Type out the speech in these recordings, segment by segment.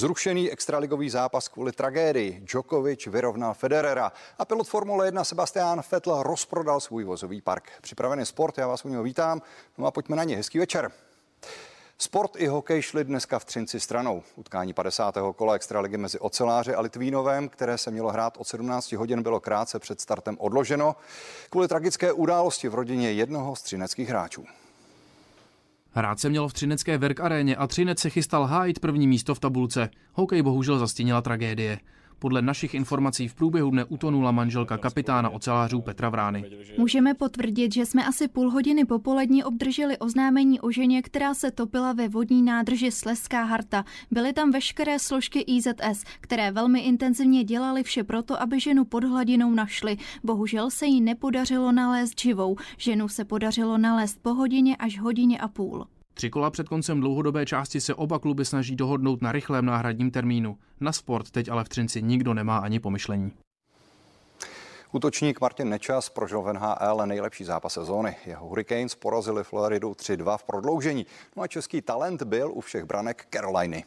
Zrušený extraligový zápas kvůli tragédii. Djokovic vyrovnal Federera a pilot Formule 1 Sebastian Vettel rozprodal svůj vozový park. Připravený sport, já vás u něho vítám. No a pojďme na ně. Hezký večer. Sport i hokej šli dneska v Třinci stranou. Utkání 50. kola extraligy mezi Oceláři a Litvínovem, které se mělo hrát od 17 hodin, bylo krátce před startem odloženo kvůli tragické události v rodině jednoho z třineckých hráčů. Hrát se mělo v Třinecké Verk aréně a Třinec se chystal hájit první místo v tabulce. Hokej bohužel zastínila tragédie. Podle našich informací v průběhu dne utonula manželka kapitána ocelářů Petra Vrány. Můžeme potvrdit, že jsme asi půl hodiny popolední obdrželi oznámení o ženě, která se topila ve vodní nádrži Sleská harta. Byly tam veškeré složky IZS, které velmi intenzivně dělali vše proto, aby ženu pod hladinou našli. Bohužel se jí nepodařilo nalézt živou. Ženu se podařilo nalézt po hodině až hodině a půl. Tři kola před koncem dlouhodobé části se oba kluby snaží dohodnout na rychlém náhradním termínu. Na sport teď ale v Třinci nikdo nemá ani pomyšlení. Útočník Martin Nečas prožil v NHL nejlepší zápas sezóny. Jeho Hurricanes porazili Floridu 3-2 v prodloužení. No a český talent byl u všech branek Caroliny.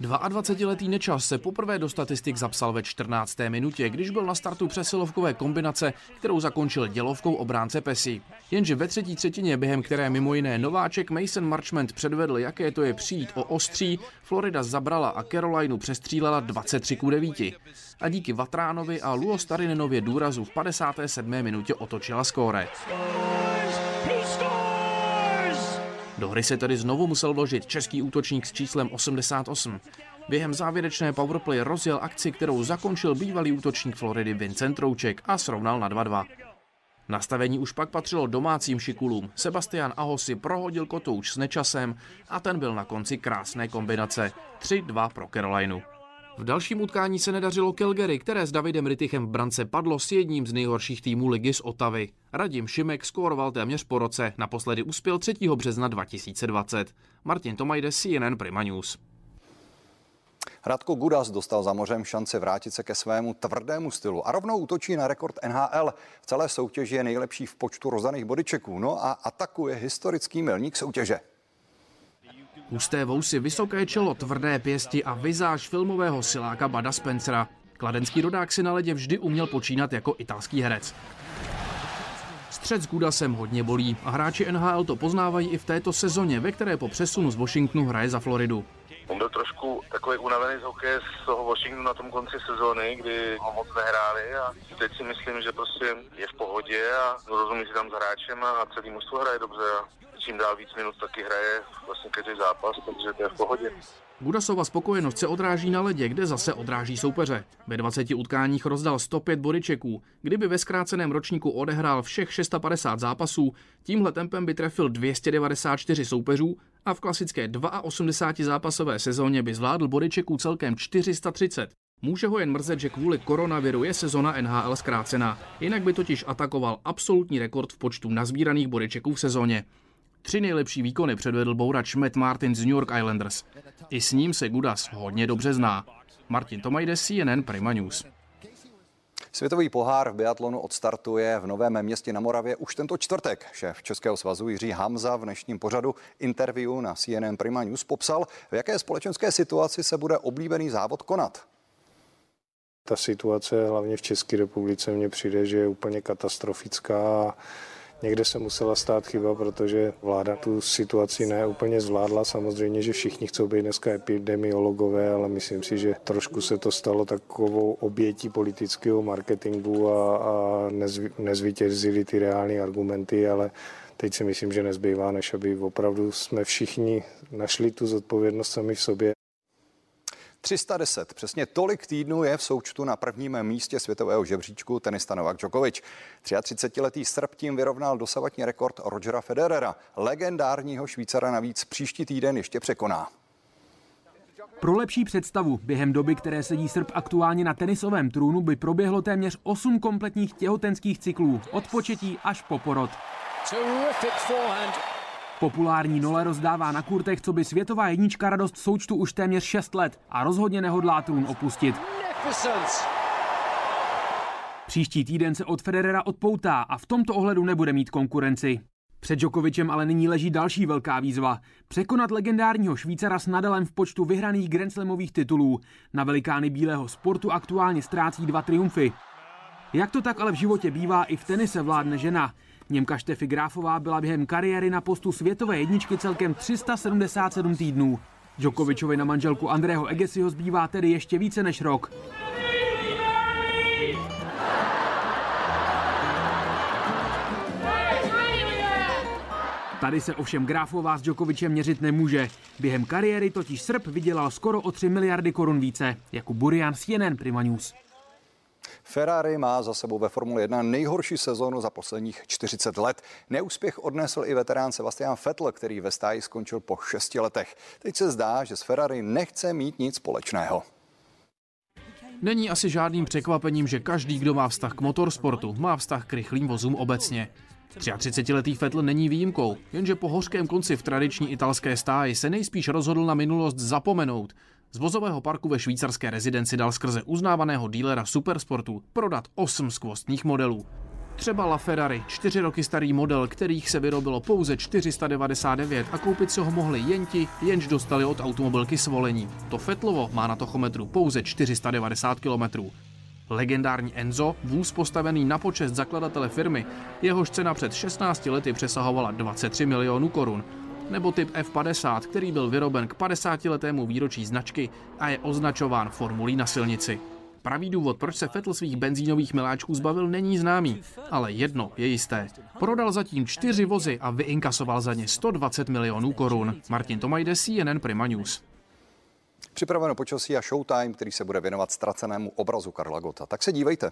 22-letý Nečas se poprvé do statistik zapsal ve 14. minutě, když byl na startu přesilovkové kombinace, kterou zakončil dělovkou obránce Pesy. Jenže ve třetí třetině, během které mimo jiné nováček Mason Marchment předvedl, jaké to je přijít o ostří, Florida zabrala a Carolinu přestřílela 23 k 9. A díky Vatránovi a Luo Starinenově důrazu v 57. minutě otočila skóre. Do hry se tedy znovu musel vložit český útočník s číslem 88. Během závěrečné powerplay rozjel akci, kterou zakončil bývalý útočník Floridy Vincent Trouček a srovnal na 2-2. Nastavení už pak patřilo domácím šikulům. Sebastian Ahosi prohodil kotouč s nečasem a ten byl na konci krásné kombinace. 3-2 pro Carolinu. V dalším utkání se nedařilo Calgary, které s Davidem Rittichem v brance padlo s jedním z nejhorších týmů ligy z Otavy. Radim Šimek skóroval téměř po roce, naposledy uspěl 3. března 2020. Martin Tomajde, CNN Prima News. Radko Gudas dostal za mořem šanci vrátit se ke svému tvrdému stylu a rovnou útočí na rekord NHL. V celé soutěži je nejlepší v počtu rozdaných bodyčeků, no a atakuje historický milník soutěže. Husté vousy, vysoké čelo, tvrdé pěsti a vizáž filmového siláka Bada Spencera. Kladenský rodák si na ledě vždy uměl počínat jako italský herec. Střed s Gudasem hodně bolí a hráči NHL to poznávají i v této sezóně, ve které po přesunu z Washingtonu hraje za Floridu. On byl trošku takový unavený z hokeje z toho Washingtonu na tom konci sezóny, kdy ho moc nehráli a teď si myslím, že prostě je v pohodě a rozumí si tam s hráčem a celý mužstvo hraje dobře čím dál víc minut taky hraje vlastně každý zápas, takže to je v pohodě. Budasova spokojenost se odráží na ledě, kde zase odráží soupeře. Ve 20 utkáních rozdal 105 bodyčeků. Kdyby ve zkráceném ročníku odehrál všech 650 zápasů, tímhle tempem by trefil 294 soupeřů a v klasické 82 zápasové sezóně by zvládl bodyčeků celkem 430. Může ho jen mrzet, že kvůli koronaviru je sezona NHL zkrácená. Jinak by totiž atakoval absolutní rekord v počtu nazbíraných bodyčeků v sezóně. Tři nejlepší výkony předvedl bourač Matt Martin z New York Islanders. I s ním se Gudas hodně dobře zná. Martin Tomajde, CNN Prima News. Světový pohár v biatlonu odstartuje v Novém městě na Moravě už tento čtvrtek. Šéf Českého svazu Jiří Hamza v dnešním pořadu interview na CNN Prima News popsal, v jaké společenské situaci se bude oblíbený závod konat. Ta situace hlavně v České republice mně přijde, že je úplně katastrofická. Někde se musela stát chyba, protože vláda tu situaci ne úplně zvládla. Samozřejmě, že všichni chcou být dneska epidemiologové, ale myslím si, že trošku se to stalo takovou obětí politického marketingu a, a nezv, nezvítězili ty reální argumenty, ale teď si myslím, že nezbývá, než aby opravdu jsme všichni našli tu zodpovědnost sami v sobě 310. Přesně tolik týdnů je v součtu na prvním místě světového žebříčku tenista Novak Djokovic. 33-letý Srb tím vyrovnal dosavadní rekord Rogera Federera. Legendárního Švýcara navíc příští týden ještě překoná. Pro lepší představu, během doby, které sedí Srb aktuálně na tenisovém trůnu, by proběhlo téměř 8 kompletních těhotenských cyklů, od početí až po porod. Populární nole rozdává na kurtech, co by světová jednička radost součtu už téměř 6 let a rozhodně nehodlá trůn opustit. Příští týden se od Federera odpoutá a v tomto ohledu nebude mít konkurenci. Před Djokovicem ale nyní leží další velká výzva. Překonat legendárního Švýcara s Nadalem v počtu vyhraných Grand Slamových titulů. Na velikány bílého sportu aktuálně ztrácí dva triumfy. Jak to tak ale v životě bývá, i v tenise vládne žena. Němka Štefy Gráfová byla během kariéry na postu světové jedničky celkem 377 týdnů. Djokovičovi na manželku Andrého Egesiho zbývá tedy ještě více než rok. Tady se ovšem Gráfová s Djokovicem měřit nemůže. Během kariéry totiž Srb vydělal skoro o 3 miliardy korun více. Jakub Burian, CNN Prima News. Ferrari má za sebou ve Formule 1 nejhorší sezónu za posledních 40 let. Neúspěch odnesl i veterán Sebastian Vettel, který ve stáji skončil po 6 letech. Teď se zdá, že s Ferrari nechce mít nic společného. Není asi žádným překvapením, že každý, kdo má vztah k motorsportu, má vztah k rychlým vozům obecně. 33-letý Vettel není výjimkou, jenže po hořkém konci v tradiční italské stáji se nejspíš rozhodl na minulost zapomenout. Z vozového parku ve švýcarské rezidenci dal skrze uznávaného dílera supersportu prodat 8 skvostních modelů. Třeba LaFerrari, čtyři roky starý model, kterých se vyrobilo pouze 499 a koupit se ho mohli jen ti, jenž dostali od automobilky svolení. To Fetlovo má na tochometru pouze 490 km. Legendární Enzo, vůz postavený na počest zakladatele firmy, jehož cena před 16 lety přesahovala 23 milionů korun. Nebo typ F50, který byl vyroben k 50 letému výročí značky a je označován formulí na silnici. Pravý důvod, proč se Fettel svých benzínových miláčků zbavil, není známý, ale jedno je jisté. Prodal zatím čtyři vozy a vyinkasoval za ně 120 milionů korun. Martin Tomajde, CNN Prima News. Připraveno počasí a showtime, který se bude věnovat ztracenému obrazu Karla Gota. Tak se dívejte.